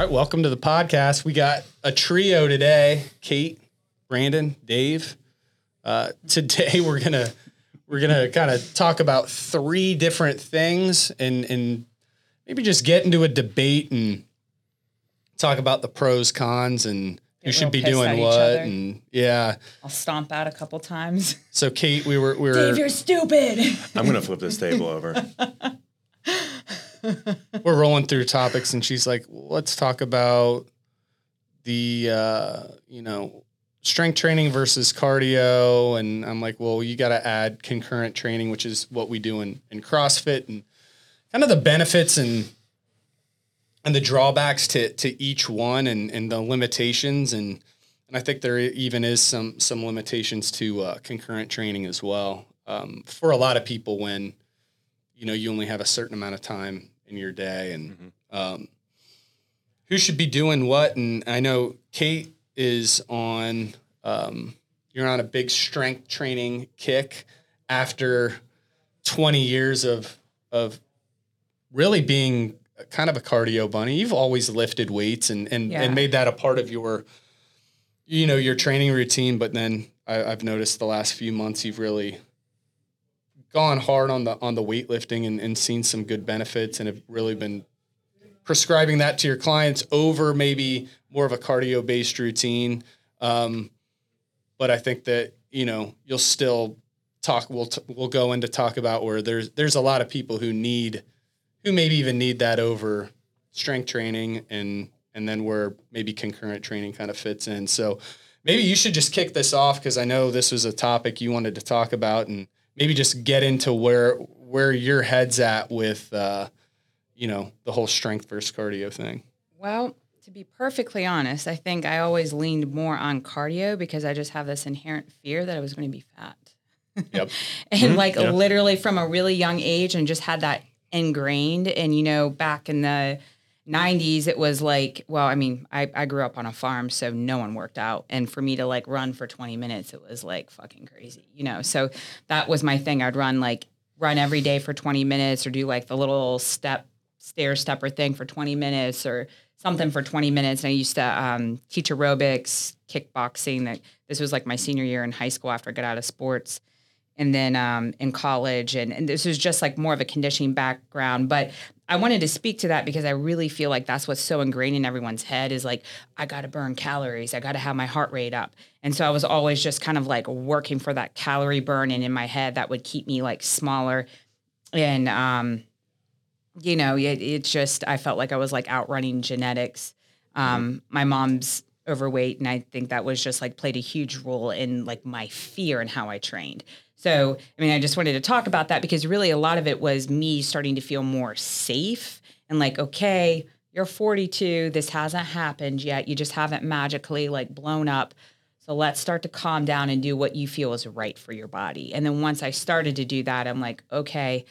All right, welcome to the podcast. We got a trio today: Kate, Brandon, Dave. Uh, today we're gonna we're gonna kind of talk about three different things and and maybe just get into a debate and talk about the pros, cons, and who should be doing what. And yeah, I'll stomp out a couple times. so Kate, we were we were Dave, you're stupid. I'm gonna flip this table over. we're rolling through topics and she's like let's talk about the uh, you know strength training versus cardio. And i'm like well you got to add concurrent training which is what we do in, in crossfit and kind of the benefits and and the drawbacks to to each one and and the limitations. And and i think there even is some some limitations to uh, concurrent training as well. Um, for a lot of people when you know you only have a certain amount of time in your day and um, who should be doing what? And i know kate is on um, you're on a big strength training kick after 20 years of of really being kind of a cardio bunny. You've always lifted weights and and, Yeah. and made that a part of your you know your training routine but then I, i've noticed the last few months you've really gone hard on the on the weightlifting and, and seen some good benefits and have really been prescribing that to your clients over maybe more of a cardio based routine. Um, but I think that you know you'll still talk. We'll t- we'll go into talk about where there's there's a lot of people who need who maybe even need that over strength training and and then where maybe concurrent training kind of fits in. So maybe you should just kick this off because I know this was a topic you wanted to talk about and maybe just get into where where your head's at with uh, you know the whole strength versus cardio thing. well, to be perfectly honest, I think I always leaned more on cardio because I just have this inherent fear that I was going to be fat. Yep. and like yeah. literally from a really young age and just had that ingrained and you know back in the 90s it was like well i mean I, I grew up on a farm so no one worked out. And for me to like run for 20 minutes it was like fucking crazy you know? So that was my thing. I'd run like run every day for 20 minutes or do like the little step stair stepper thing for 20 minutes or something for 20 minutes. And i used to um, teach aerobics kickboxing that this was like my senior year in high school after i got out of sports and then um, in college and, and this was just like more of a conditioning background but i wanted to speak to that because i really feel like that's what's so ingrained in everyone's head is like i got to burn calories i got to have my heart rate up. And so i was always just kind of like working for that calorie burn and in my head that would keep me like smaller. And um, you know it, it's just i felt like i was like outrunning genetics. Um, my mom's overweight and i think that was just like played a huge role in like my fear and how i trained so i mean i just wanted to talk about that because really a lot of it was me starting to feel more safe and like okay you're 42 this hasn't happened yet you just haven't magically like blown up so let's start to calm down and do what you feel is right for your body and then once i started to do that i'm like okay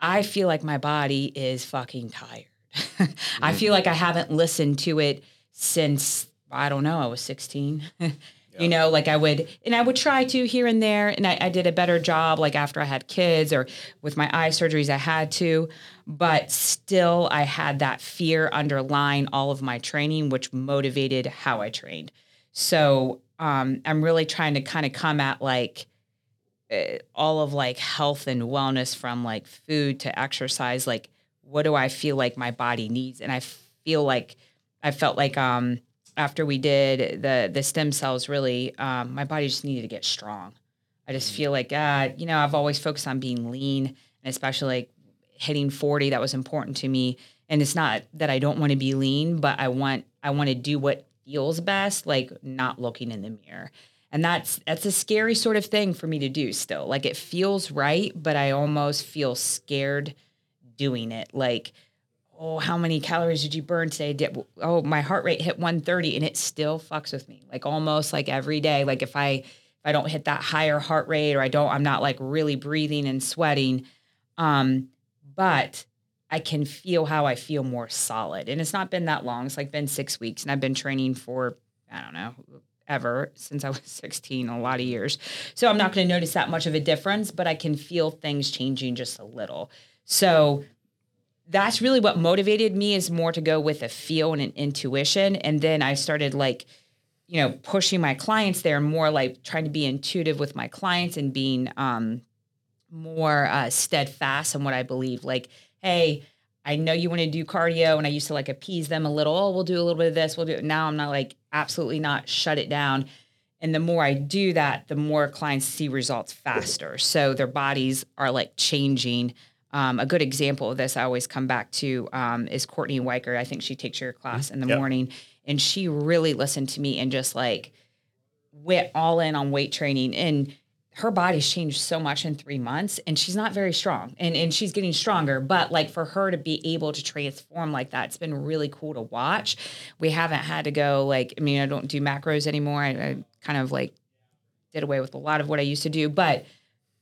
I feel like my body is fucking tired. I mm-hmm. feel like I haven't listened to it since I don't know, I was 16. You know, like I would, and I would try to here and there, and I, I did a better job, like after I had kids or with my eye surgeries, I had to, but still, I had that fear underlying all of my training, which motivated how I trained. So um, I'm really trying to kind of come at like, uh, all of like health and wellness from like food to exercise like what do i feel like my body needs and i feel like i felt like um after we did the the stem cells really um my body just needed to get strong. I just feel like uh you know i've always focused on being lean and especially like hitting 40 that was important to me. And it's not that i don't want to be lean but i want i want to do what feels best like not looking in the mirror. And that's that's a scary sort of thing for me to do still. Like it feels right but i almost feel scared doing it. Like oh how many calories did you burn today did, oh my heart rate hit 130 and it still fucks with me like almost like every day like if i if i don't hit that higher heart rate or i don't i'm not like really breathing and sweating um but I can feel how I feel more solid. And it's not been that long. It's like been six weeks. And I've been training for, I don't know, ever since I was 16, a lot of years. So I'm not going to notice that much of a difference, but I can feel things changing just a little. So that's really what motivated me is more to go with a feel and an intuition. And then I started like, you know, pushing my clients there more like trying to be intuitive with my clients and being um, more uh, steadfast in what I believe. Like, hey, I know you want to do cardio, and I used to like appease them a little. Oh, we'll do a little bit of this. We'll do it. Now I'm not like absolutely not shut it down. And the more I do that, the more clients see results faster. So their bodies are like changing. Um, a good example of this I always come back to um, is Courtney Weicker. I think she takes your class in the Yep. morning, and she really listened to me and just like went all in on weight training. And her body's changed so much in three months, and she's not very strong, and and she's getting stronger. But like for her to be able to transform like that, it's been really cool to watch. We haven't had to go like I mean I don't do macros anymore. I, I kind of like did away with a lot of what I used to do, but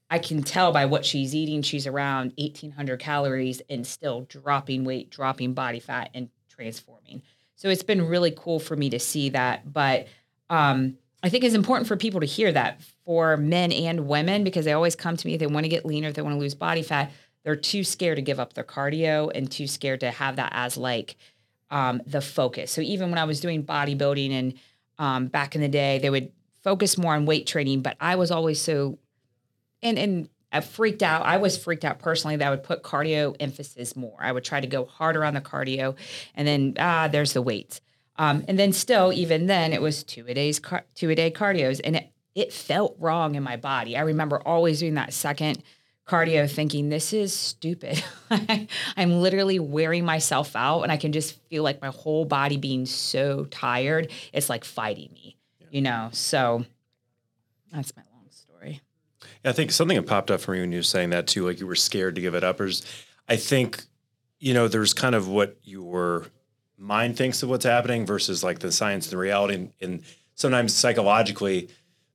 I can tell by what she's eating, she's around 1800 calories and still dropping weight, dropping body fat, and transforming. So it's been really cool for me to see that. But um, I think it's important for people to hear that for men and women because they always come to me, they want to get leaner, they want to lose body fat. They're too scared to give up their cardio and too scared to have that as like um, the focus. So even when I was doing bodybuilding and um, back in the day, they would focus more on weight training, but I was always so and and I freaked out. I was freaked out personally that I would put cardio emphasis more. I would try to go harder on the cardio, and then ah, there's the weights. Um, and then still, even then, it was two a days, car- two a day cardios, and it it felt wrong in my body. I remember always doing that second cardio, thinking this is stupid. I'm literally wearing myself out, and I can just feel like my whole body being so tired. It's like fighting me, you know. So that's my. I think something that popped up for me when you were saying that too, like you were scared to give it up. Or is, I think, you know, there's kind of what your mind thinks of what's happening versus like the science and the reality. And, and sometimes psychologically,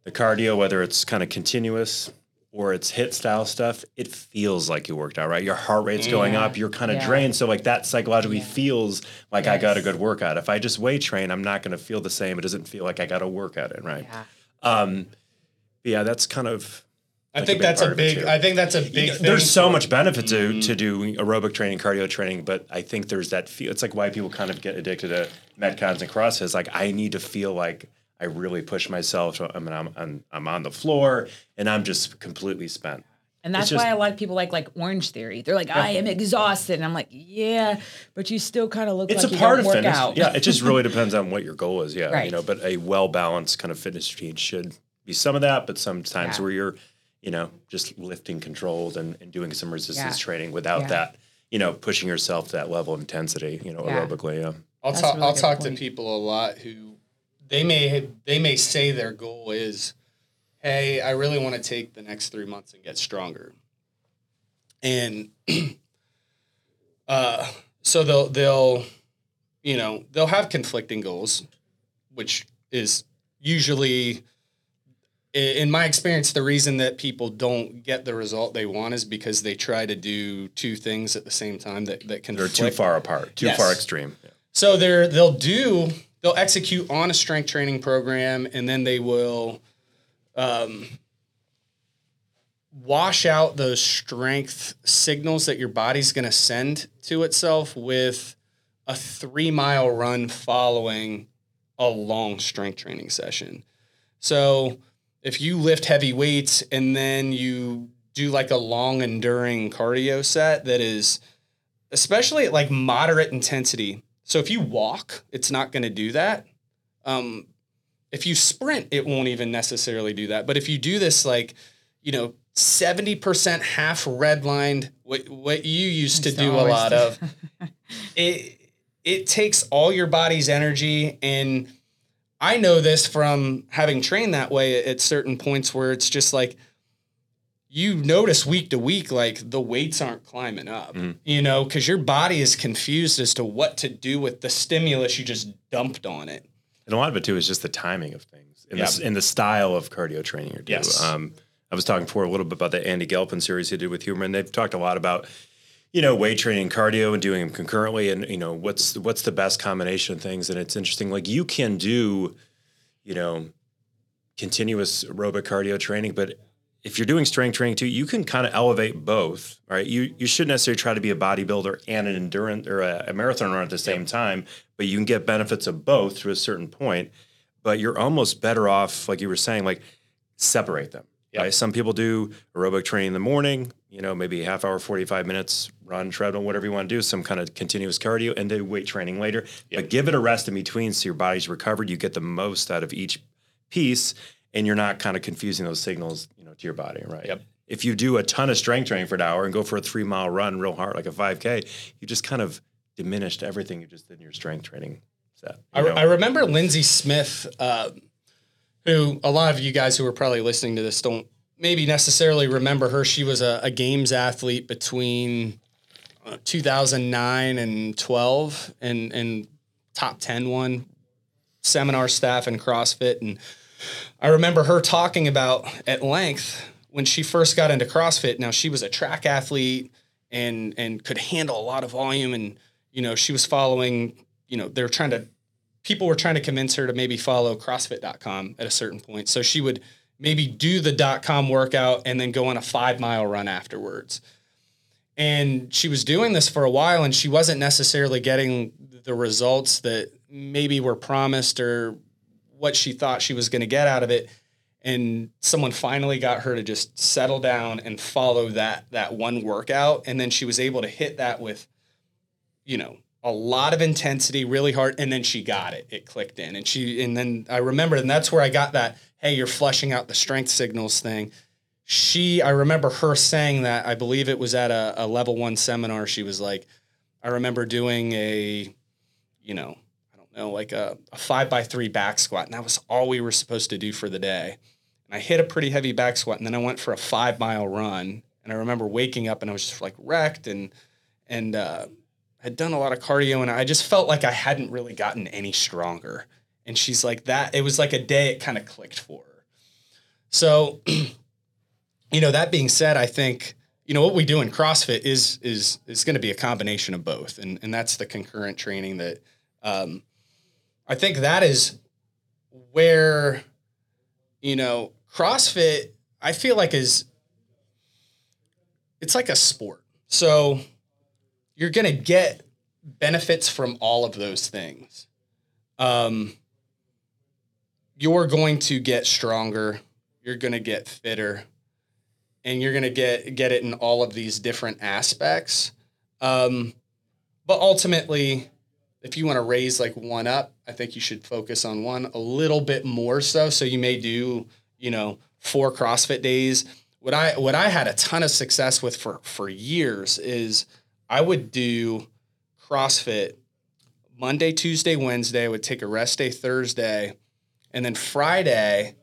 the cardio, whether it's kind of continuous or it's HIIT style stuff, it feels like you worked out, right? Your heart rate's going up, you're kind of Yeah. drained. So like that psychologically Yeah. feels like I got a good workout. If I just weight train, I'm not going to feel the same. It doesn't feel like I got to work at it, right? Yeah. Um, yeah, that's kind of Like a think big that's a part of it, big. I think that's a big. Yeah, thing there's so for- much benefit to mm-hmm. to do aerobic training, cardio training, but I think there's that feel. It's like why people kind of get addicted to metcons and CrossFit. It's like I need to feel like I really push myself. I mean, I'm I'm, I'm on the floor and I'm just completely spent. And that's just- why a lot of people like like Orange Theory. They're like, I am exhausted, and I'm like, yeah, but you still kind of look It's like a part don't of work fitness. out. Yeah, it just really depends on what your goal is. Yeah, you know, but a well balanced kind of fitness routine should be some of that, but sometimes Yeah. where you're, you know, just lifting controlled and, and doing some resistance Yeah. training without Yeah. that, you know, pushing yourself to that level of intensity, you know, Yeah. aerobically. Yeah. I'll That's talk. really I'll good talk to people a lot who they may they may say their goal is, "Hey, I really want to take the next three months and get stronger," and uh, so they'll they'll you know they'll have conflicting goals, which is usually. In my experience, the reason that people don't get the result they want is because they try to do two things at the same time that, that can. They're too far apart, too Yes. far extreme. So they're they'll do they'll execute on a strength training program and then they will um, wash out those strength signals that your body's going to send to itself with a three mile run following a long strength training session. So if you lift heavy weights and then you do like a long enduring cardio set that is especially at like moderate intensity. So if you walk, it's not going to do that. Um, if you sprint, it won't even necessarily do that. But if you do this, like, you know, 70% half redlined, what, what you used to do a lot of, it, it takes all your body's energy. And I know this from having trained that way at certain points where it's just like, you notice week to week, like the weights aren't climbing up, Mhm. you know, because your body is confused as to what to do with the stimulus you just dumped on it. And a lot of it too is just the timing of things and, the, and the style of cardio training you do. Yes. Um, I was talking before a little bit about the Andy Galpin series he did with Huberman, and they've talked a lot about, you know, weight training, and cardio, and doing them concurrently, and you know, what's what's the best combination of things. And it's interesting, like you can do, you know, continuous aerobic cardio training, but if you're doing strength training too, you can kind of elevate both, right? You you shouldn't necessarily try to be a bodybuilder and an endurance or a, a marathon runner at the same time, but you can get benefits of both to a certain point. But you're almost better off, like you were saying, like separate them. Yep. Right? Some people do aerobic training in the morning, you know, maybe half hour, 45 minutes, run, treadmill, whatever you want to do, some kind of continuous cardio, and then weight training later. But give it a rest in between so your body's recovered. You get the most out of each piece, and you're not kind of confusing those signals, you know, to your body, right? Yep. If you do a ton of strength training for an hour and go for a three mile run real hard, like a 5K, you just kind of diminished everything you just did in your strength training set. I, know? I remember Lindsay Smith, uh, who a lot of you guys who are probably listening to this don't maybe necessarily remember her. She was a, a games athlete between uh, 2009 and 12 and, and top 10 one seminar staff and CrossFit. And I remember her talking about at length when she first got into CrossFit. Now she was a track athlete and and could handle a lot of volume and you know she was following you know they were trying to people were trying to convince her to maybe follow crossfit.com at a certain point so she would maybe do the dot .com workout and then go on a 5 mile run afterwards. And she was doing this for a while and she wasn't necessarily getting the results that maybe were promised or what she thought she was going to get out of it. And someone finally got her to just settle down and follow that that one workout. And then she was able to hit that with you know a lot of intensity really hard and then she got it. It clicked in. And she and then i remember and that's where i got that hey you're flushing out the strength signals thing. She i remember her saying that i believe it was at a, a level one seminar. She was like i remember doing a you know i don't know like a, a five by three back squat and that was all we were supposed to do for the day. And i hit a pretty heavy back squat and then i went for a five mile run. And i remember waking up and i was just like wrecked and and uh, had done a lot of cardio and I just felt like I hadn't really gotten any stronger. And she's like that. It was like a day it kind of clicked for her. So, you know, that being said, I think, you know, what we do in CrossFit is is is going to be a combination of both. And and that's the concurrent training that um I think that is where, you know, CrossFit, I feel like is it's like a sport. So you're going to get benefits from all of those things. Um, you're going to get stronger. You're going to get fitter, and you're going to get get it in all of these different aspects. Um, but ultimately, if you want to raise like one up, I think you should focus on one a little bit more so. So you may do, you know, four CrossFit days. What I what I had a ton of success with for for years is I would do CrossFit Monday, Tuesday, Wednesday. I would take a rest day Thursday, and then Friday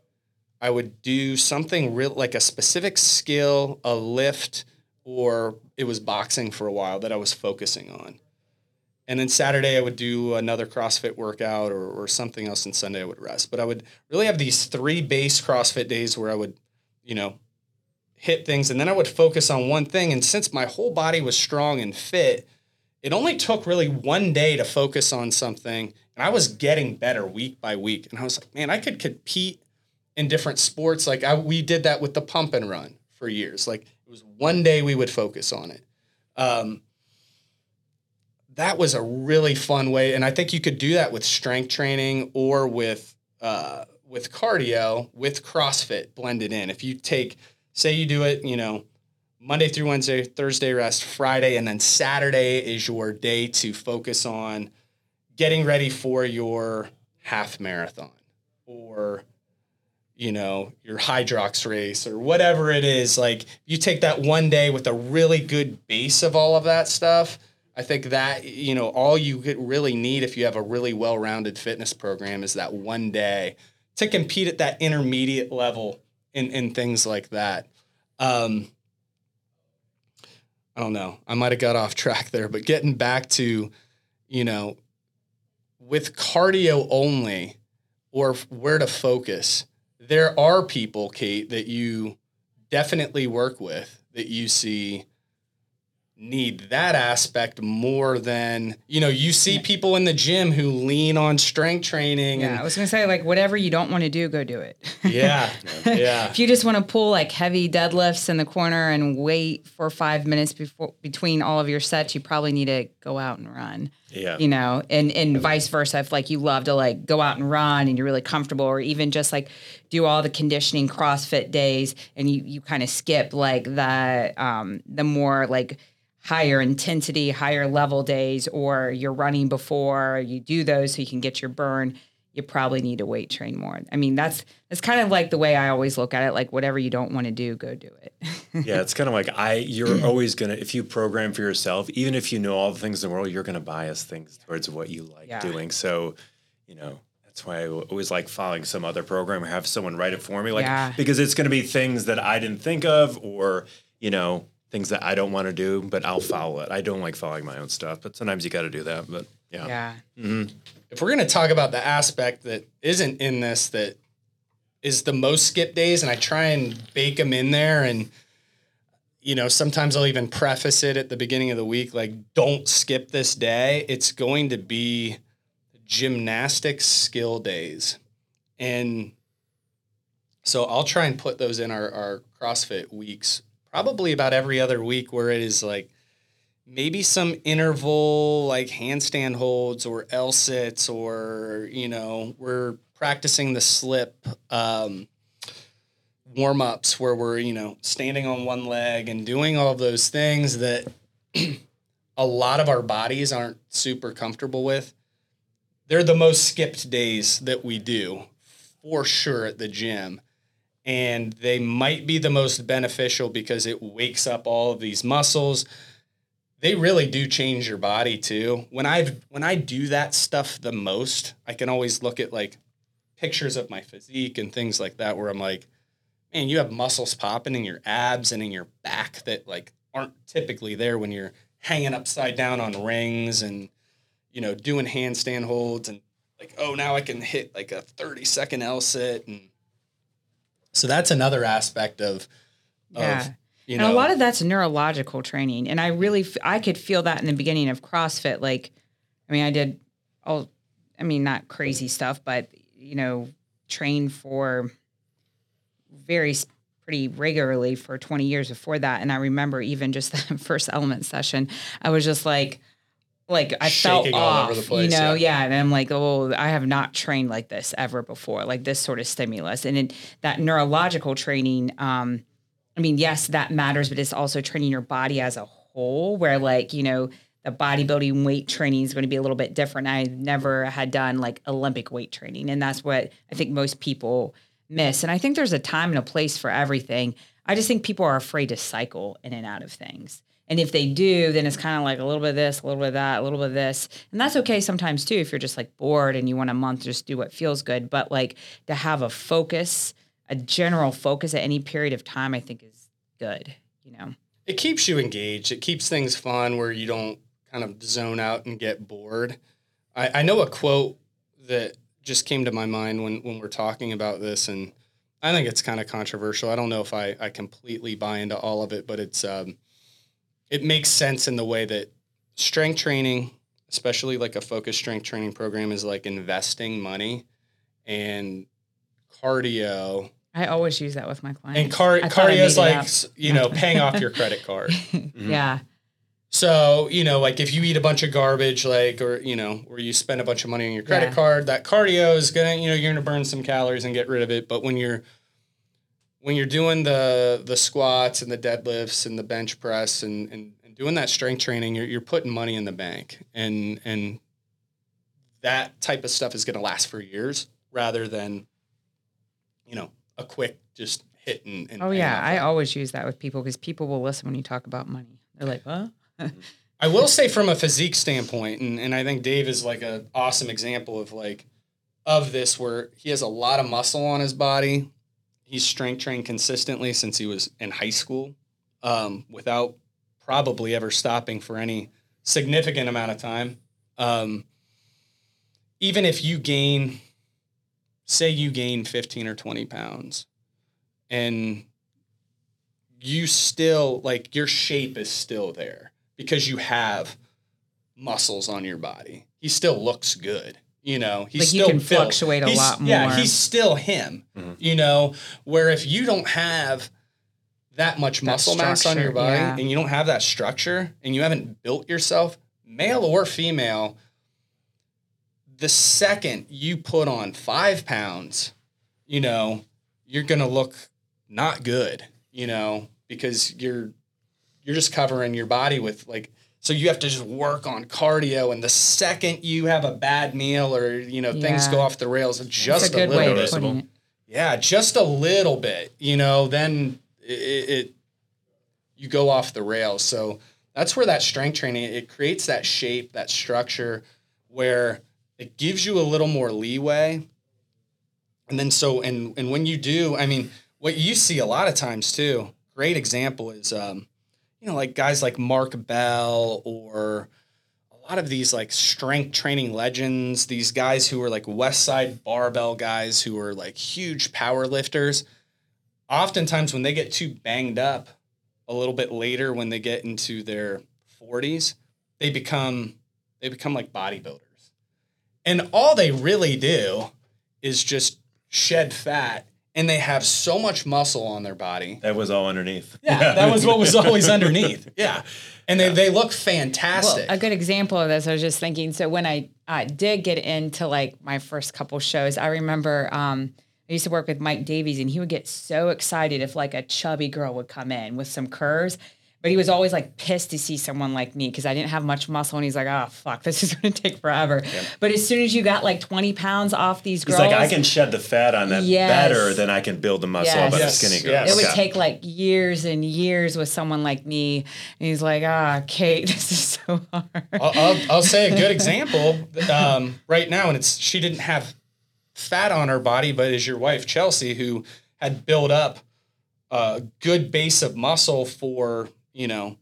I would do something real like a specific skill, a lift, or it was boxing for a while that I was focusing on. And then Saturday I would do another CrossFit workout or, or something else, and Sunday I would rest. But I would really have these three base CrossFit days where I would, you know, hit things and then I would focus on one thing. And since my whole body was strong and fit, it only took really one day to focus on something. And I was getting better week by week. And I was like, man, I could compete in different sports. Like I, we did that with the pump and run for years. Like it was one day we would focus on it. Um, that was a really fun way. And I think you could do that with strength training or with, uh, with cardio with CrossFit blended in. If you take, say you do it, you know, Monday through Wednesday, Thursday rest, Friday, and then Saturday is your day to focus on getting ready for your half marathon or you know your Hyrox race or whatever it is like you take that one day with a really good base of all of that stuff i think that you know all you really need if you have a really well-rounded fitness program is that one day to compete at that intermediate level in, in things like that um, I don't know. I might have got off track there, but getting back to, you know, with cardio only or where to focus, there are people, Kate, that you definitely work with that you see need that aspect more than you know you see people in the gym who lean on strength training Yeah, I was gonna say like whatever you don't want to do, go do it. yeah yeah if you just want to pull like heavy deadlifts in the corner and wait for five minutes before between all of your sets, you probably need to go out and run. Yeah. You know, and and vice versa. If like you love to like go out and run and you're really comfortable, or even just like do all the conditioning CrossFit days and you you kind of skip like the um the more like higher intensity, higher level days, or you're running before you do those so you can get your burn, you probably need to weight train more. I mean, that's that's kind of like the way I always look at it. Like whatever you don't want to do, go do it. yeah, it's kind of like I you're always gonna if you program for yourself, even if you know all the things in the world, you're gonna bias things towards what you like Yeah. doing. So, you know, that's why I always like following some other program or have someone write it for me. Like Yeah. because it's gonna be things that I didn't think of or, you know, things that I don't want to do, but I'll follow it. I don't like following my own stuff, but sometimes you gotta do that. But yeah. yeah. Mm-hmm. If we're going to talk about the aspect that isn't in this that is the most skip days and i try and bake them in there and you know sometimes i'll even preface it at the beginning of the week like don't skip this day. It's going to be gymnastics skill days. And so i'll try and put those in our, our crossfit weeks probably about every other week where it is like maybe some interval like handstand holds or L sits or you know we're practicing the slip um, warm ups where we're you know standing on one leg and doing all those things that a lot of our bodies aren't super comfortable with. They're the most skipped days that we do for sure at the gym. And they might be the most beneficial because it wakes up all of these muscles they really do change your body too. When I've when I do that stuff the most, I can always look at like pictures of my physique and things like that where I'm like, man, you have muscles popping in your abs and in your back that like aren't typically there when you're hanging upside down on rings and you know doing handstand holds and like oh now I can hit like a 30 second L sit and so that's another aspect of of You and a lot of that's neurological training and i really f- i could feel that in the beginning of crossfit like i mean i did all i mean not crazy stuff but you know trained for very pretty regularly for 20 years before that and i remember even just the first element session i was just like like I Shaking felt all off, over the place, you know, yeah. yeah. And I'm like, oh, I have not trained like this ever before, like this sort of stimulus. And it, that neurological training, um, I mean, yes, that matters, but it's also training your body as a whole, where like, you know, the bodybuilding weight training is going to be a little bit different. I never had done like Olympic weight training. And that's what I think most people miss. And I think there's a time and a place for everything. I just think people are afraid to cycle in and out of things. And if they do, then it's kind of like a little bit of this, a little bit of that, a little bit of this. And that's okay sometimes too, if you're just like bored and you want a month just do what feels good. But like to have a focus, a general focus at any period of time, I think is good, you know? it keeps you engaged. It keeps things fun where you don't kind of zone out and get bored. I, I know a quote that just came to my mind when when we're talking about this, and I think it's kind of controversial. I don't know if I, I completely buy into all of it, but it's um, it makes sense in the way that strength training, especially like a focused strength training program, is like investing money, and cardio I always use that with my clients. and car- I thought I cardio is like you know paying off your credit card. yeah. So, you know, like if you eat a bunch of garbage, like, or, you know, or you spend a bunch of money on your credit Yeah. card, that cardio is gonna, you know, you're gonna burn some calories and get rid of it. But when you're, when you're doing the, the squats and the deadlifts and the bench press and, and, and doing that strength training, you're, you're putting money in the bank and, and that type of stuff is gonna last for years rather than, you know, a quick just hit and, and Oh yeah, I always use that with people because people will listen when you talk about money. They're like, "What?" I will say from a physique standpoint, and, and I think Dave is like an awesome example of like of this where he has a lot of muscle on his body. He's strength trained consistently since he was in high school, um, without probably ever stopping for any significant amount of time. Um, even if you gain, say you gain 15 or 20 pounds, and you still like your shape is still there because you have muscles on your body. He still looks good. You know, he's Like, you still can built. fluctuate a He's- lot Yeah, he's still him. Mm-hmm. You know, where if you don't have that much muscle mass on your body yeah. and you don't have that structure and you haven't built yourself, male or female, the second you put on five pounds, you know, you're gonna look not good, you know, because you're you're just covering your body with like so you have to just work on cardio. And the second you have a bad meal or you know things go off the rails just a good little bit. of putting it. yeah just a little bit you know then it, it you go off the rails. So that's where that strength training it creates that shape that structure where it gives you a little more leeway. And then so and and when you do i mean what you see a lot of times too great example is um you know like guys like mark bell or a lot of these like strength training legends these guys who are like west side barbell guys who are like huge power lifters. Oftentimes when they get too banged up a little bit later when they get into their 40s they become they become like bodybuilders and all they really do is just shed fat and they have so much muscle on their body That was all underneath. yeah, that was what was always underneath yeah and they, they look fantastic Well, a good example of this, I was just thinking. So when I uh, did get into like my first couple shows, I remember um, I used to work with Mike Davies, and he would get so excited if like a chubby girl would come in with some curves. But he was always like pissed to see someone like me because I didn't have much muscle, and he's like, "Oh fuck, this is going to take forever." But as soon as you got like twenty pounds off these He's girls, like, I can shed the fat on that Yes. better than I can build the muscle Yes. up on Yes, a skinny girl. yes. It would Okay. take like years and years with someone like me. And he's like, ah, Kate, this is so hard. I'll, I'll, I'll say a good example um, right now, and it's she didn't have fat on her body, but is your wife Chelsea who had built up a good base of muscle for you know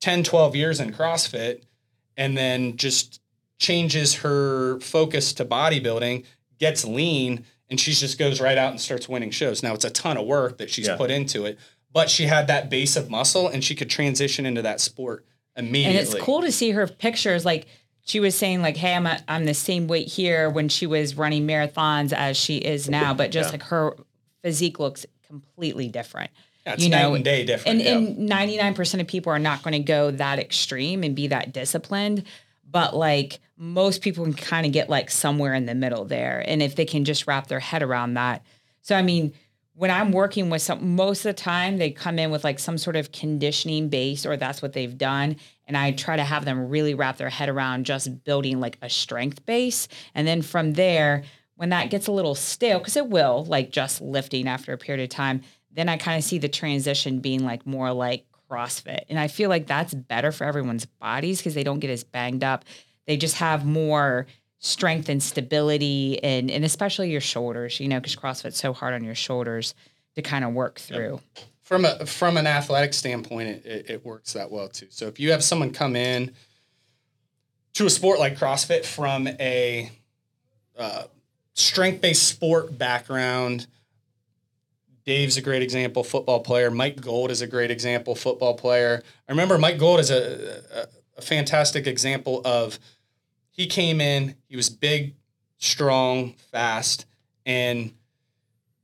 10, 12 years in CrossFit, and then just changes her focus to bodybuilding, gets lean, and she just goes right out and starts winning shows. Now it's a ton of work that she's Yeah. put into it, but she had that base of muscle, and she could transition into that sport immediately. And it's cool to see her pictures. Like she was saying, like, hey, I'm a, I'm the same weight here when she was running marathons as she is now, but just Yeah. like her physique looks completely different. Yeah, it's night and day different. And yeah. and ninety nine percent of people are not going to go that extreme and be that disciplined. But like most people can kind of get like somewhere in the middle there, and if they can just wrap their head around that. So I mean, when I'm working with some, most of the time they come in with like some sort of conditioning base, or that's what they've done, and I try to have them really wrap their head around just building like a strength base, and then from there. When that gets a little stale, because it will, like just lifting after a period of time, then I kind of see the transition being like more like CrossFit. And I feel like that's better for everyone's bodies because they don't get as banged up. They just have more strength and stability and and especially your shoulders, you know, because CrossFit's so hard on your shoulders to kind of work through. from a from an athletic standpoint, it, it, it works that well too. So if you have someone come in to a sport like CrossFit from a uh, strength based sport background, Dave's a great example, football player. Mike Gold is a great example, football player. I remember Mike Gold is a, a, a fantastic example of he came in, he was big, strong, fast, and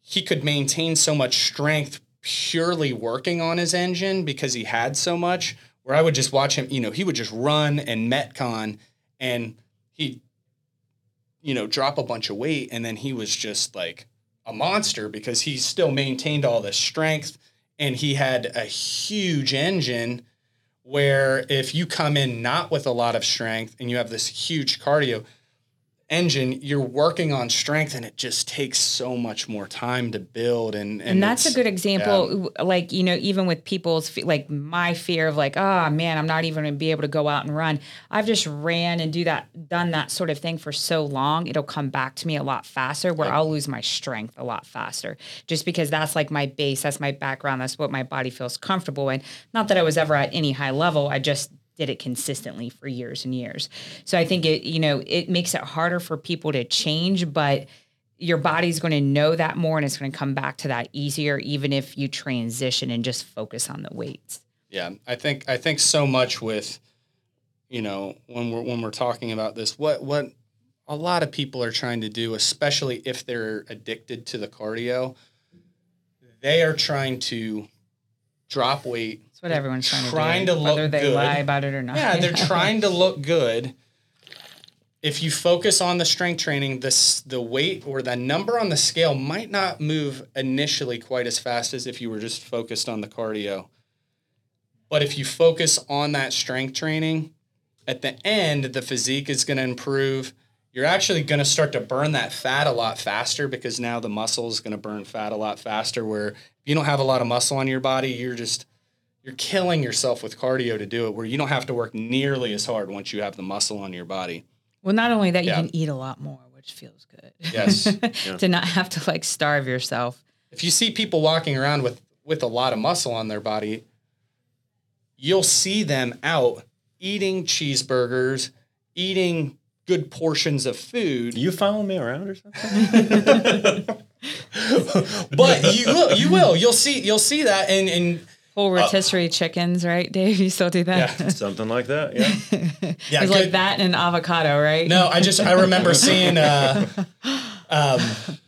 he could maintain so much strength purely working on his engine because he had so much. Where I would just watch him, you know, he would just run and metcon and he, you know, drop a bunch of weight and then he was just like a monster because he still maintained all this strength and he had a huge engine where if you come in not with a lot of strength and you have this huge cardio engine, you're working on strength and it just takes so much more time to build and and, And, that's a good example. Um, like, you know, even with people's, like my fear of like, oh man, I'm not even going to be able to go out and run. I've just ran and do that, done that sort of thing for so long. It'll come back to me a lot faster where I'll lose my strength a lot faster just because that's like my base. That's my background. That's what my body feels comfortable in. Not that I was ever at any high level. I just did it consistently for years and years. So I think it, you know, it makes it harder for people to change, but your body's going to know that more and it's going to come back to that easier even if you transition and just focus on the weights Yeah, I think I think so much with, you know, when we're when we're talking about this, what what a lot of people are trying to do, especially if they're addicted to the cardio, they are trying to drop weight. That's what everyone's trying to Trying do, to look whether they good. lie about it or not. Yeah, they're trying to look good. If you focus on the strength training, this the weight or the number on the scale might not move initially quite as fast as if you were just focused on the cardio. But if you focus on that strength training, at the end the physique is going to improve. You're actually going to start to burn that fat a lot faster because now the muscle is going to burn fat a lot faster where if you don't have a lot of muscle on your body, you're just you're killing yourself with cardio to do it where you don't have to work nearly as hard once you have the muscle on your body. Well, not only that, you can eat a lot more, which feels good. Yes. to not have to like starve yourself. If you see people walking around with with a lot of muscle on their body, you'll see them out eating cheeseburgers, eating good portions of food. You follow me around or something? But you will, you will, you'll see, you'll see that, and and Full rotisserie chickens, right, Dave? You still do that? Yeah. something like that. Yeah. yeah, it's like that and avocado, right? No, I just I remember seeing uh, um,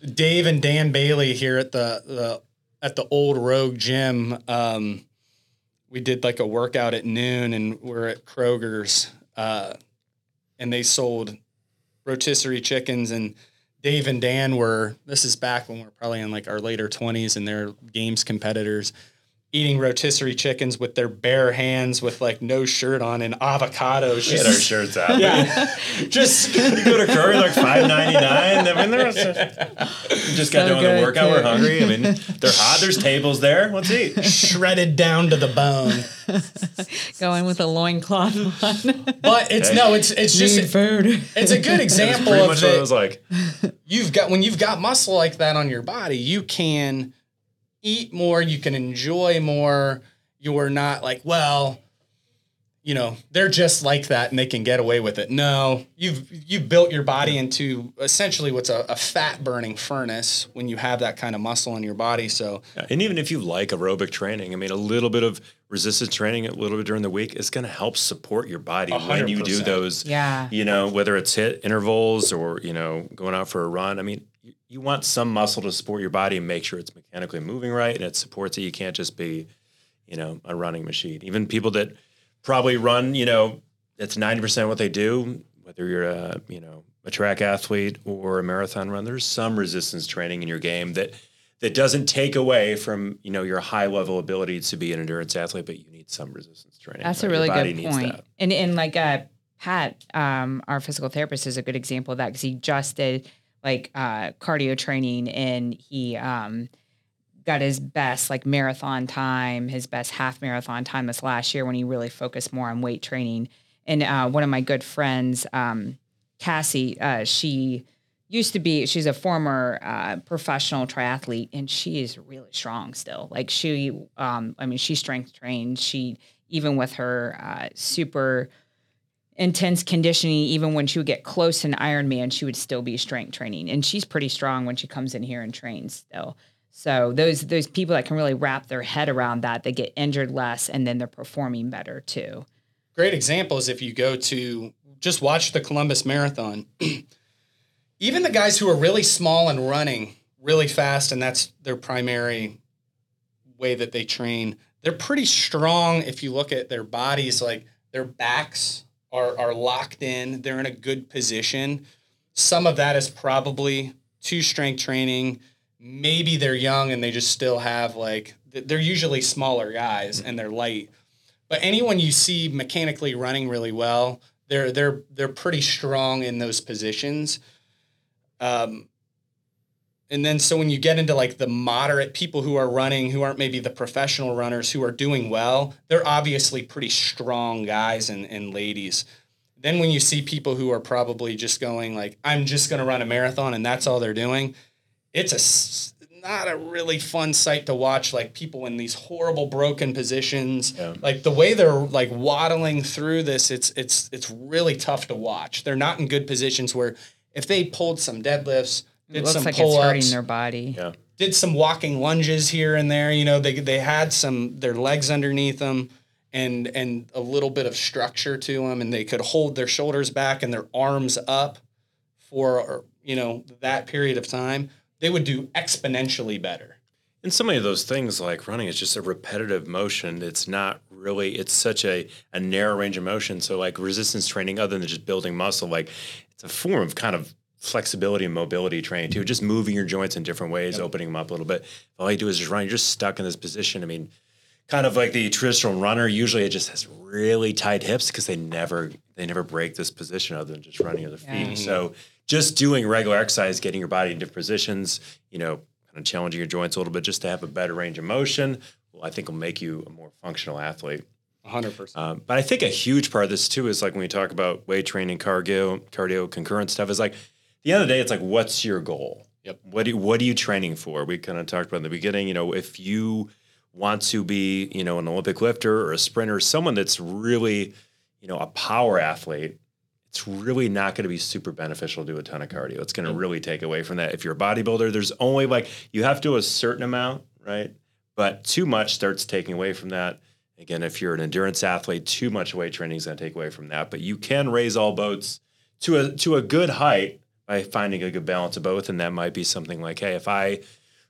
Dave and Dan Bailey here at the, the at the old Rogue Gym. Um, we did like a workout at noon, and we're at Kroger's, uh, and they sold rotisserie chickens. And Dave and Dan were this is back when we are probably in like our later twenties, and they're games competitors. Eating rotisserie chickens with their bare hands, with like no shirt on, and avocados. Get our shirts out. Yeah, just You go to Curry like five ninety nine. I mean, there's just got So done with good, the workout. We're hungry. I mean, they're hot. There's tables there. Let's eat. shredded down to the bone. Going with a loincloth on. But it's no, it's it's just food. it's a good example of much what it was like. you've got when you've got muscle like that on your body, you can eat more, you can enjoy more. You're not like, well, you know, they're just like that and they can get away with it. No, you've you've built your body into essentially what's a, a fat burning furnace when you have that kind of muscle in your body. So Yeah, And even if you like aerobic training, I mean, a little bit of resistance training, a little bit during the week, is going to help support your body A when you do those. Yeah. You know, whether it's HIIT intervals or you know going out for a run. I mean, you, want some muscle to support your body and make sure it's mechanically moving right and it supports it. You can't just be, you know, a running machine. Even people that probably run, you know, that's ninety percent what they do. Whether you're a you know a track athlete or a marathon runner, there's some resistance training in your game that that doesn't take away from you know your high level ability to be an endurance athlete, but you need some resistance training. That's right? a really good point. And and like uh, Pat, um, our physical therapist, is a good example of that because he just did like uh, cardio training and he um, got his best like marathon time, his best half marathon time this last year when he really focused more on weight training. And uh, one of my good friends, um, Cassie, uh, she used to be she's a former uh, professional triathlete and she is really strong still like she um, i mean she strength trained she even with her uh, super intense conditioning even when she would get close an ironman she would still be strength training. And she's pretty strong when she comes in here and trains still. So those those people that can really wrap their head around that they get injured less and then they're performing better too. Great example is if you go to just watch the Columbus Marathon. Even the guys who are really small and running really fast, and that's their primary way that they train, they're pretty strong if you look at their bodies, like their backs are, are locked in, they're in a good position. Some of that is probably to strength training. Maybe they're young and they just still have like, they're usually smaller guys and they're light but anyone you see mechanically running really well, they're they're they're pretty strong in those positions. Um, and then so when you get into like the moderate people who are running, who aren't maybe the professional runners who are doing well, they're obviously pretty strong guys and, and ladies. Then when you see people who are probably just going like, I'm just going to run a marathon and that's all they're doing, it's a not a really fun sight to watch. Like people in these horrible broken positions, Yeah. like the way they're like waddling through this, it's it's it's really tough to watch. They're not in good positions where if they pulled some deadlifts, it did looks some like pull it's hurting ups, their body Yeah. did some walking lunges here and there. You know, they they had some their legs underneath them, and and a little bit of structure to them and they could hold their shoulders back and their arms up for you know that period of time they would do exponentially better and so many of those things like running is just a repetitive motion it's not really it's such a, a narrow range of motion so like resistance training other than just building muscle like it's a form of kind of flexibility and mobility training too just moving your joints in different ways yep. opening them up a little bit all you do is just run you're just stuck in this position i mean kind of like the traditional runner. Usually, it just has really tight hips because they never they never break this position other than just running with the feet. Yeah. So just doing regular exercise, getting your body in different positions, you know, kind of challenging your joints a little bit just to have a better range of motion. Well, I think will make you a more functional athlete. 100%. Um, but I think a huge part of this too is like when we talk about weight training, cardio, cardio concurrent stuff is like the end of the day, it's like, what's your goal? Yep. What do you, what are you training for? We kind of talked about in the beginning, you know, if you want to be, you know, an Olympic lifter or a sprinter, someone that's really, you know, a power athlete, it's really not going to be super beneficial to do a ton of cardio. It's going to really take away from that. If you're a bodybuilder, there's only like you have to do a certain amount, right? But too much starts taking away from that. Again, if you're an endurance athlete, too much weight training is going to take away from that. But you can raise all boats to a to a good height by finding a good balance of both. And that might be something like, hey, if I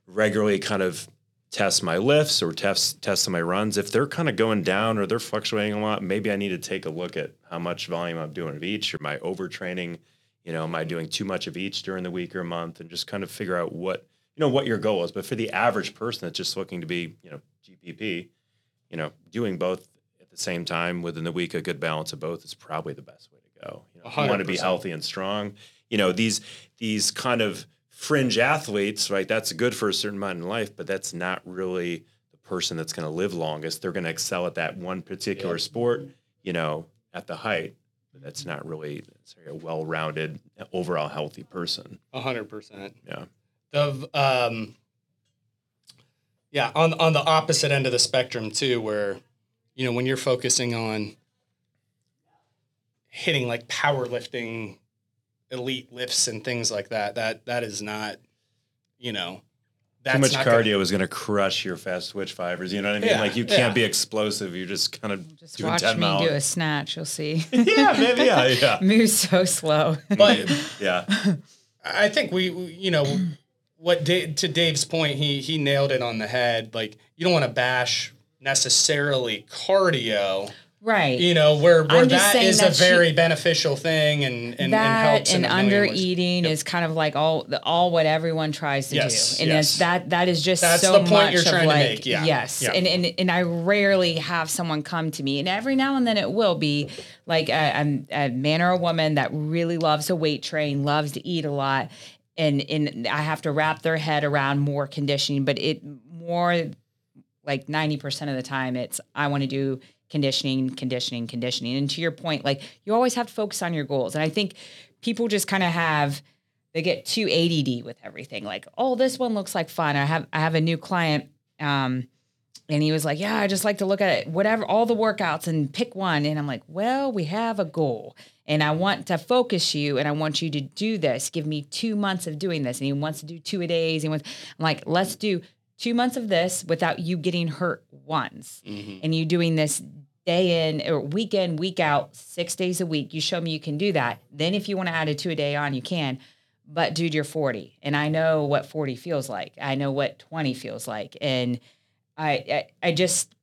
regularly kind of test my lifts or test test my runs, if they're kind of going down or they're fluctuating a lot, maybe I need to take a look at how much volume I'm doing of each. Or my overtraining? You know, am I doing too much of each during the week or month? And just kind of figure out what you know what your goal is. But for the average person that's just looking to be you know GPP, you know, doing both at the same time within the week, a good balance of both is probably the best way to go. You, know, you want to be healthy and strong. You know, these these kind of fringe athletes, right? That's good for a certain amount in life, but that's not really the person that's going to live longest. They're going to excel at that one particular yeah. sport, you know, at the height. But that's not really a well-rounded, overall healthy person. A hundred percent. Yeah. The um, yeah, on on the opposite end of the spectrum too, where you know when you're focusing on hitting like powerlifting elite lifts and things like that. That that is not, you know, too much cardio gonna, is going to crush your fast twitch fibers. You know what I mean? Yeah, like you can't yeah. be explosive. You're just kind of just watch me mile. do a snatch. You'll see. yeah, maybe. Yeah, yeah. Moves so slow. But yeah, I think we, you know, what Dave, to Dave's point, he he nailed it on the head. Like you don't want to bash necessarily cardio Right. You know, where, where that is that a very she, beneficial thing and, and, that and helps. And under eating yep. is kind of like all the, all what everyone tries to yes, do. And yes. that that is just That's so the point much you're trying like, to make. Yeah. Yes. Yeah. And, and and I rarely have someone come to me. And every now and then it will be like a, a, a man or a woman that really loves a weight train, loves to eat a lot. And and I have to wrap their head around more conditioning, but it more like 90% of the time it's I want to do conditioning, conditioning, conditioning. And to your point, like you always have to focus on your goals. And I think people just kind of have they get too ADD with everything. Like, oh, this one looks like fun. I have I have a new client, um, and he was like, yeah, I just like to look at it, whatever, all the workouts and pick one. And I'm like, well, we have a goal. And I want to focus you and I want you to do this. Give me two months of doing this. And he wants to do two a days. He wants, I'm like, let's do two months of this without you getting hurt once mm-hmm. and you doing this day in or week in, week out, six days a week. You show me you can do that. Then if you want to add a two a day on, you can. But dude, you're 40. And I know what 40 feels like. I know what 20 feels like. And I I, I just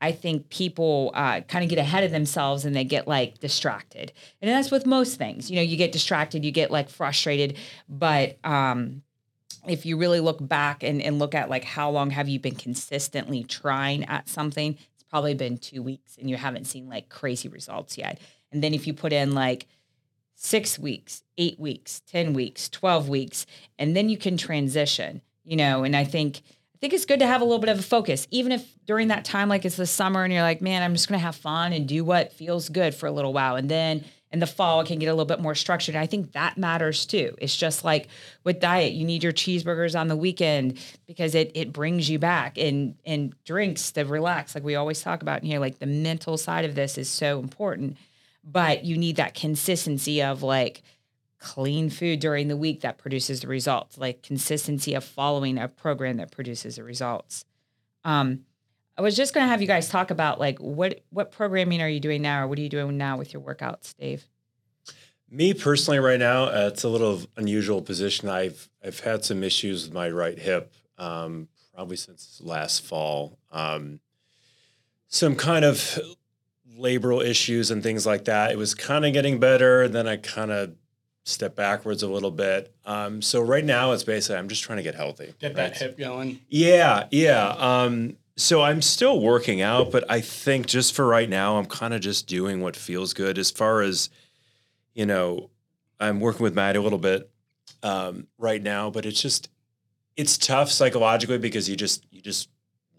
I think people uh, kind of get ahead of themselves and they get like distracted. And that's with most things. You know, you get distracted, you get like frustrated. But um, if you really look back and, and look at like how long have you been consistently trying at something, it's probably been two weeks and you haven't seen like crazy results yet. And then if you put in like six weeks, eight weeks, 10 weeks, 12 weeks, and then you can transition, you know, and I think I think it's good to have a little bit of a focus, even if during that time, like it's the summer and you're like, man, I'm just gonna have fun and do what feels good for a little while. And then in the fall it can get a little bit more structured. I think that matters too. It's just like with diet, you need your cheeseburgers on the weekend because it it brings you back and and drinks to relax, like we always talk about in here. Like the mental side of this is so important, but you need that consistency of like clean food during the week that produces the results, like consistency of following a program that produces the results. Um, I was just going to have you guys talk about like what what programming are you doing now, or what are you doing now with your workouts, Dave? Me personally, right now, uh, it's a little unusual position. I've I've had some issues with my right hip, um, probably since last fall. Um, some kind of labral issues and things like that. It was kind of getting better, then I kind of stepped backwards a little bit. Um, so right now, it's basically I'm just trying to get healthy. Get right? that hip going. Yeah, yeah. Um, so I'm still working out, but I think just for right now, I'm kind of just doing what feels good. As far as you know, I'm working with Matt a little bit um, right now, but it's just it's tough psychologically because you just you just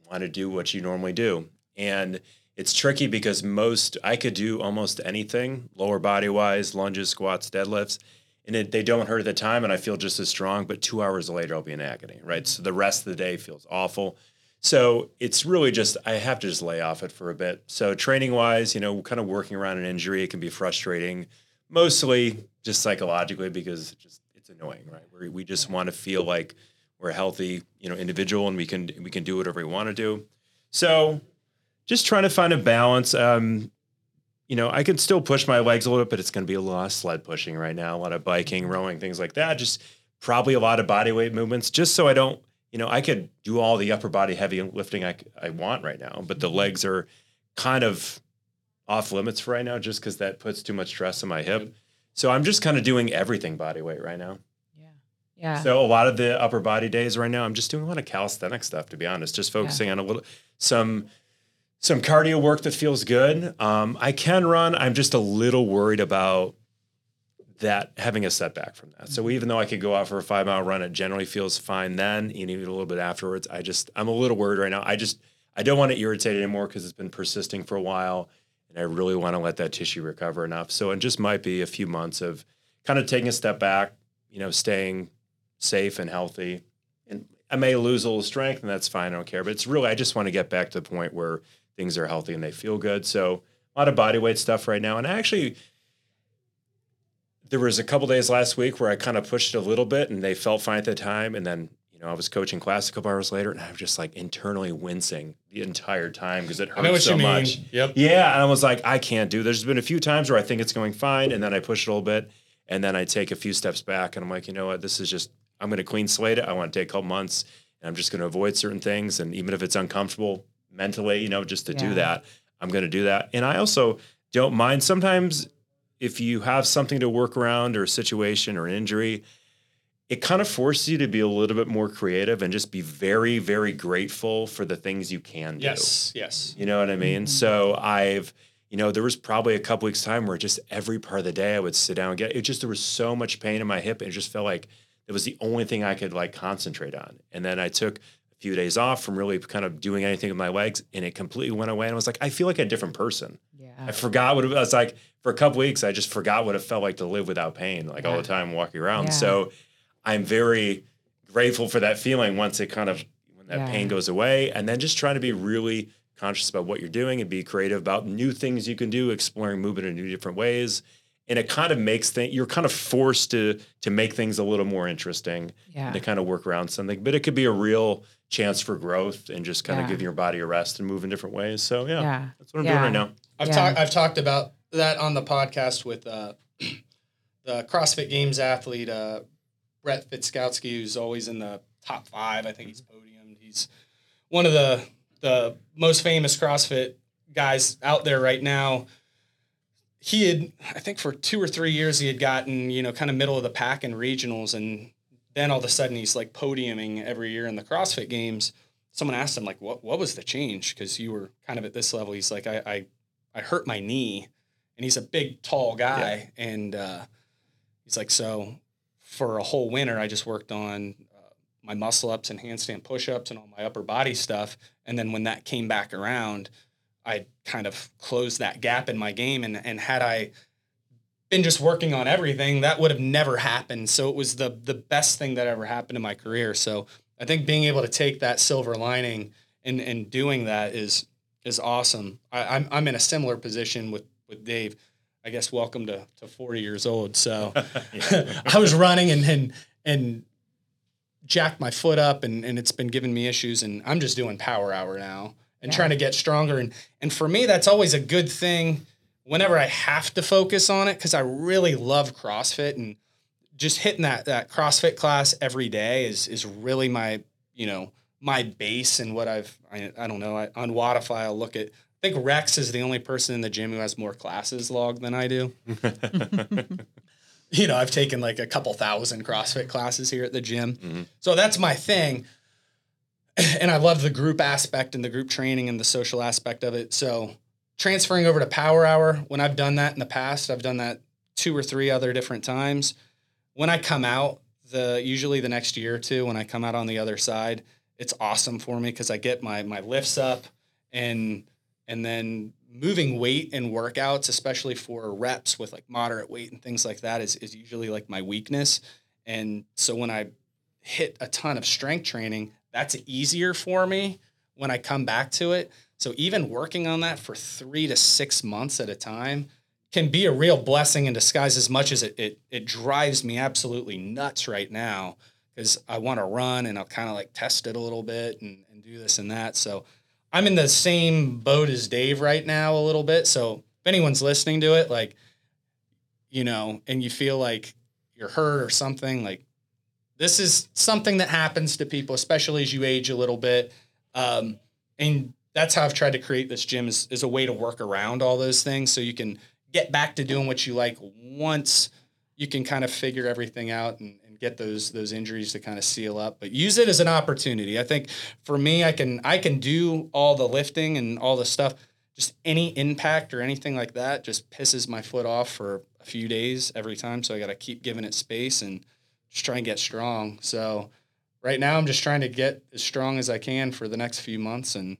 want to do what you normally do, and it's tricky because most I could do almost anything lower body wise, lunges, squats, deadlifts, and it, they don't hurt at the time, and I feel just as strong. But two hours later, I'll be in agony, right? So the rest of the day feels awful. So it's really just I have to just lay off it for a bit. So training wise, you know, kind of working around an injury, it can be frustrating mostly just psychologically because it's just it's annoying, right? We we just want to feel like we're a healthy, you know, individual and we can we can do whatever we want to do. So just trying to find a balance. Um, you know, I can still push my legs a little bit, but it's going to be a lot of sled pushing right now, a lot of biking, rowing, things like that. Just probably a lot of body weight movements, just so I don't, you know, I could do all the upper body heavy lifting I, I want right now, but the legs are kind of off limits for right now just because that puts too much stress on my hip. So I'm just kind of doing everything body weight right now. Yeah. Yeah. So a lot of the upper body days right now, I'm just doing a lot of calisthenic stuff to be honest, just focusing on a little some some cardio work that feels good. Um, I can run. I'm just a little worried about that having a setback from that. So even though I could go out for a five mile run, it generally feels fine then, and even a little bit afterwards. I just I'm a little worried right now. I just I don't want to irritate anymore because it's been persisting for a while and I really want to let that tissue recover enough. So it just might be a few months of kind of taking a step back, you know, staying safe and healthy. And I may lose a little strength, and that's fine. I don't care. But it's really, I just want to get back to the point where things are healthy and they feel good. So a lot of body weight stuff right now. And I actually, there was a couple days last week where I kind of pushed it a little bit and they felt fine at the time. And then you know, I was coaching class a couple hours later, and I was just like internally wincing the entire time because it hurt so much. Yep. Yeah, and I was like, I can't do. this. There's been a few times where I think it's going fine, and then I push it a little bit, and then I take a few steps back, and I'm like, you know what, this is just. I'm going to clean slate it. I want to take a couple months, and I'm just going to avoid certain things, and even if it's uncomfortable mentally, you know, just to Yeah. do that, I'm going to do that. And I also don't mind sometimes if you have something to work around or a situation or an injury it kind of forces you to be a little bit more creative and just be very, very grateful for the things you can do. Yes. Yes. You know what I mean? Mm-hmm. So I've, you know, there was probably a couple weeks time where just every part of the day I would sit down and get it just there was so much pain in my hip and it just felt like it was the only thing I could like concentrate on. And then I took a few days off from really kind of doing anything with my legs and it completely went away. And I was like, I feel like a different person. yeah. I forgot what it was like for a couple weeks. I just forgot what it felt like to live without pain, like all the time walking around. Yeah. So I'm very grateful for that feeling once it kind of when that Yeah. pain goes away, and then just trying to be really conscious about what you're doing and be creative about new things you can do, exploring movement in new different ways. And it kind of makes things you're kind of forced to to make things a little more interesting yeah. to kind of work around something. But it could be a real chance for growth and just kind Yeah. of give your body a rest and move in different ways. So yeah, Yeah. that's what I'm Yeah. doing right now. I've Yeah. talked I've talked about that on the podcast with uh, the CrossFit Games athlete uh, Brent Fikowski, who's always in the top five. I think he's podiumed. He's one of the the most famous CrossFit guys out there right now. He had, I think, for two or three years, he had gotten you know kind of middle of the pack in regionals, and then all of a sudden he's like podiuming every year in the CrossFit Games. Someone asked him like, "What what was the change?" Because you were kind of at this level. He's like, "I I, I hurt my knee," and he's a big, tall guy, and uh, he's like, "So for a whole winter, I just worked on uh, my muscle ups and handstand push ups and all my upper body stuff, and then when that came back around, I kind of closed that gap in my game, and and had I been just working on everything, that would have never happened. So it was the the best thing that ever happened in my career. So I think being able to take that silver lining and and doing that is is awesome. I, I'm I'm in a similar position with with Dave. I guess welcome to to 40 years old. So I was running and and and jacked my foot up and and it's been giving me issues and I'm just doing power hour now. and trying to get stronger. And and for me, that's always a good thing whenever I have to focus on it because I really love CrossFit and just hitting that that CrossFit class every day is is really my you know my base and what I've I, I don't know I, on Wodify I'll look at I think Rex is the only person in the gym who has more classes logged than I do. you know, I've taken like a couple thousand CrossFit classes here at the gym. Mm-hmm. So that's my thing. And I love the group aspect and the group training and the social aspect of it. So transferring over to Power Hour, when I've done that in the past, I've done that two or three other different times. When I come out, the usually the next year or two, when I come out on the other side, it's awesome for me because I get my my lifts up and and then moving weight and workouts, especially for reps with like moderate weight and things like that, is, is usually like my weakness. And so when I hit a ton of strength training, that's easier for me when I come back to it. So even working on that for three to six months at a time can be a real blessing in disguise as much as it it, it drives me absolutely nuts right now because I want to run and I'll kind of like test it a little bit and, and do this and that. So I'm in the same boat as Dave right now a little bit. So if anyone's listening to it, like, you know, and you feel like you're hurt or something, like this is something that happens to people, especially as you age a little bit. Um, and that's how I've tried to create this gym is, is a way to work around all those things so you can get back to doing what you like once you can kind of figure everything out and, and get those those injuries to kind of seal up. But use it as an opportunity. I think for me, I can I can do all the lifting and all the stuff. Just any impact or anything like that just pisses my foot off for a few days every time. So I got to keep giving it space and just try and get strong. So right now I'm just trying to get as strong as I can for the next few months and and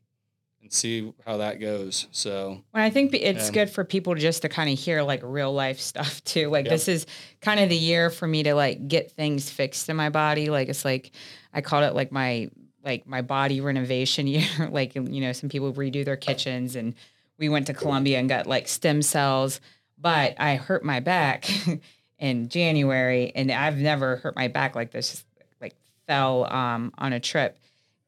see how that goes. So Well, I think it's Yeah. good for people just to kind of hear like real life stuff too. Like Yep. this is kind of the year for me to like get things fixed in my body. Like it's like I called it like my like my body renovation year. like you know, some people redo their kitchens and we went to Colombia and got like stem cells, but I hurt my back in January and I've never hurt my back like this. Just like fell um on a trip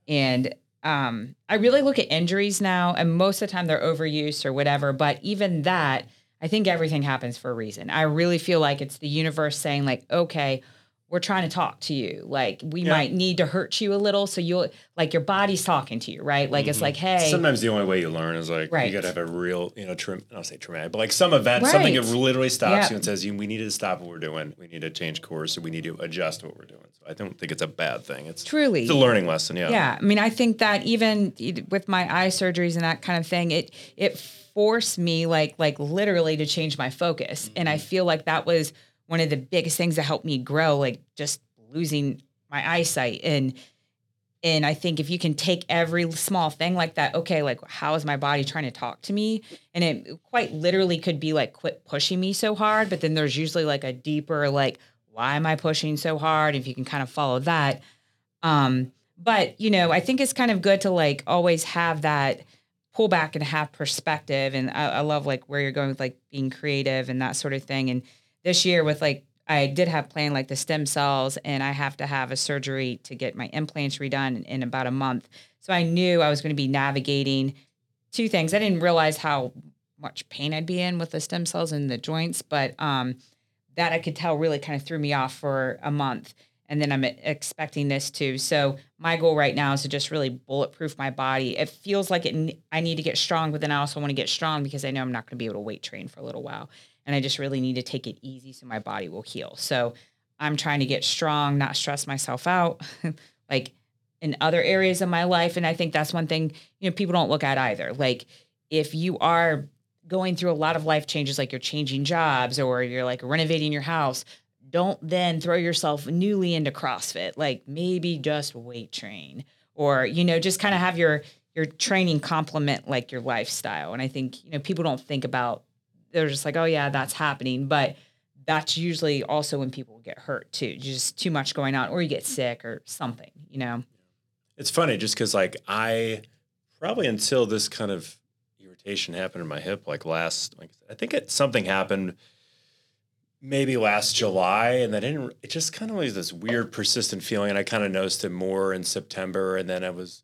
and um, I really look at injuries now, and most of the time they're overuse or whatever. But even that, I think everything happens for a reason. I really feel like it's the universe saying, like, okay, we're trying to talk to you. Like, we Yeah. might need to hurt you a little, so you'll like your body's talking to you, right? Like, it's mm-hmm. like, hey, Sometimes the only way you learn is like Right. you got to have a real, you know, trim, I don't say traumatic, but like some event, something that literally stops Yeah. you and says, "You, we need to stop what we're doing. We need to change course, or we need to adjust what we're doing." So I don't think it's a bad thing. It's truly, it's a learning lesson. Yeah. Yeah, I mean, I think that even with my eye surgeries and that kind of thing, it it forced me like like literally to change my focus, and I mm-hmm. feel like that was one of the biggest things that helped me grow. Like just losing my eyesight, and and I think if you can take every small thing like that, okay, like how is my body trying to talk to me, and it quite literally could be like quit pushing me so hard, but then there's usually like a deeper like why am I pushing so hard? If you can kind of follow that. Um, but you know, I think it's kind of good to like always have that pull back and have perspective. And I, I love like where you're going with like being creative and that sort of thing. And this year with like I did have planned like the stem cells, and I have to have a surgery to get my implants redone in, in about a month. So I knew I was going to be navigating two things. I didn't realize how much pain I'd be in with the stem cells in the joints, but um, that I could tell really kind of threw me off for a month. And then I'm expecting this too. So my goal right now is to just really bulletproof my body. It feels like it. I need to get strong, but then I also want to get strong because I know I'm not going to be able to weight train for a little while, and I just really need to take it easy so my body will heal. So I'm trying to get strong, not stress myself out, like in other areas of my life. And I think that's one thing you know people don't look at either. Like if you are going through a lot of life changes, like you're changing jobs or you're like renovating your house, don't then throw yourself newly into CrossFit. Like maybe just weight train or, you know, just kind of have your your training complement like your lifestyle. And I think, you know, people don't think about they're just like, oh yeah, that's happening. But that's usually also when people get hurt too. Just too much going on, or you get sick or something, you know. It's funny just because like I probably until this kind of irritation happened in my hip like last like I think it something happened maybe last July and then didn't it just kind of was this weird persistent feeling and I kind of noticed it more in September and then I was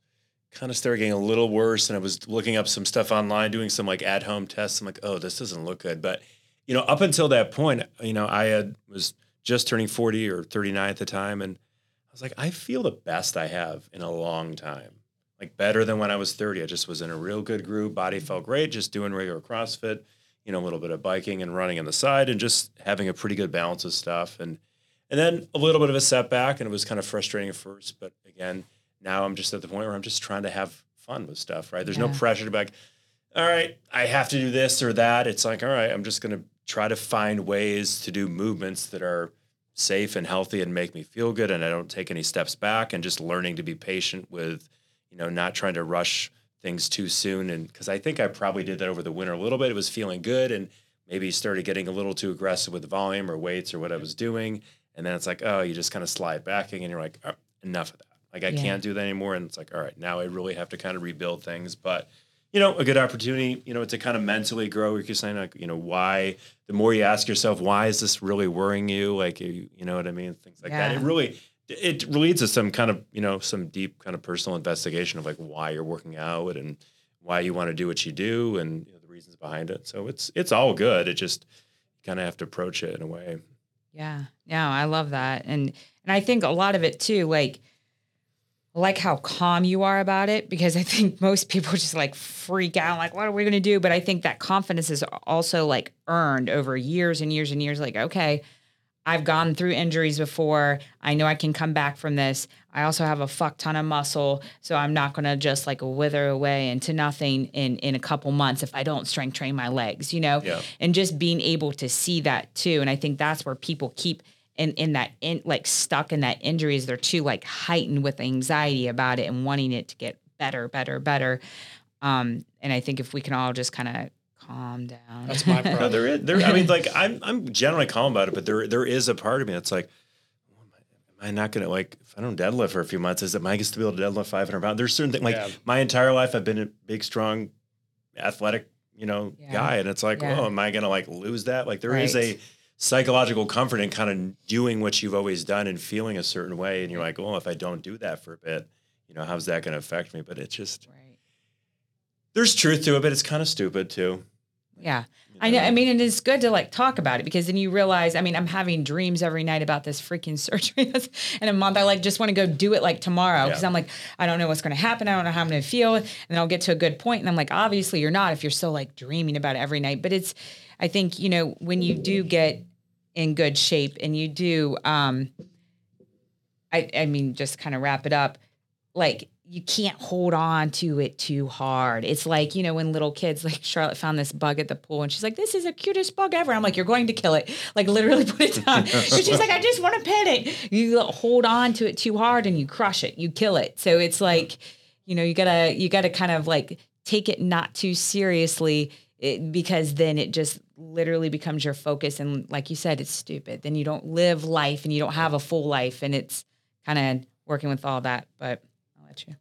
kind of started getting a little worse. And I was looking up some stuff online, doing some like at home tests. I'm like, oh, this doesn't look good. But, you know, up until that point, you know, I had was just turning 40 or 39 at the time. And I was like, I feel the best I have in a long time. Like better than when I was 30. I just was in a real good groove. Body felt great, just doing regular CrossFit, you know, a little bit of biking and running on the side and just having a pretty good balance of stuff. And and then a little bit of a setback, and it was kind of frustrating at first. But again, now I'm just at the point where I'm just trying to have fun with stuff, right? There's no pressure to be like, all right, I have to do this or that. It's like, all right, I'm just going to try to find ways to do movements that are safe and healthy and make me feel good. And I don't take any steps back and just learning to be patient with, you know, not trying to rush things too soon. And because I think I probably did that over the winter a little bit. It was feeling good and maybe started getting a little too aggressive with volume or weights or what I was doing. And then it's like, oh, you just kind of slide back and you're like, oh, enough of that. Like I Yeah. can't do that anymore. And it's like, all right, now I really have to kind of rebuild things. But you know, a good opportunity, you know, to kind of mentally grow. You're saying like, you know, why the more you ask yourself, why is this really worrying you? Like, you, you know what I mean? Things like that. It really, it leads to some kind of, you know, some deep kind of personal investigation of like why you're working out and why you want to do what you do and you know, the reasons behind it. So it's, it's all good. It just kind of have to approach it in a way. Yeah. Yeah, I love that. And and I think a lot of it too, like like how calm you are about it because I think most people just like freak out, like, what are we gonna do? But I think that confidence is also like earned over years and years and years. Like, okay, I've gone through injuries before. I know I can come back from this. I also have a fuck ton of muscle, so I'm not going to just like wither away into nothing in in a couple months if I don't strength train my legs, you know. Yeah. And just being able to see that too, and I think that's where people keep in in that in like stuck in that injuries. They're too like heightened with anxiety about it and wanting it to get better, better, better. Um, and I think if we can all just kind of calm down. That's my No, problem. there is. There, I mean, like I'm, I'm generally calm about it, but there, there is a part of me that's like, am I- am not gonna like if I don't deadlift for a few months? Is it my guess to be able to deadlift 500 pounds? There's certain things like Yeah. my entire life I've been a big, strong, athletic, you know, Yeah. guy, and it's like, Yeah. oh, am I gonna like lose that? Like there is Right. a psychological comfort in kind of doing what you've always done and feeling a certain way, and you're like, well, if I don't do that for a bit, you know, how's that gonna affect me? But it's just right. there's truth to it, but it's kind of stupid too. Yeah. I know. I mean, and it's good to like talk about it because then you realize. I mean, I'm having dreams every night about this freaking surgery in a month. I like just want to go do it like tomorrow because Yeah. I'm like, I don't know what's going to happen. I don't know how I'm going to feel, and then I'll get to a good point, and I'm like, obviously you're not if you're still like dreaming about it every night. But it's, I think you know when you do get in good shape and you do, um, I I mean, just kind of wrap it up, like you can't hold on to it too hard. It's like, you know, when little kids, like Charlotte found this bug at the pool and she's like, this is the cutest bug ever. I'm like, you're going to kill it. Like literally put it down. and she's like, I just want to pet it. You hold on to it too hard and you crush it, you kill it. So it's like, you know, you gotta, you gotta kind of like take it not too seriously it, because then it just literally becomes your focus. And like you said, it's stupid. Then you don't live life and you don't have a full life. And it's kind of working with all that. But I'll let you.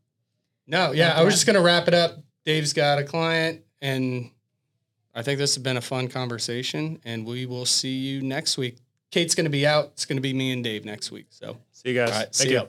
No, yeah, I was just gonna wrap it up. Dave's got a client, and I think this has been a fun conversation. And we will see you next week. Kate's gonna be out. It's gonna be me and Dave next week. So, See you guys. all right, Thank see you. ya.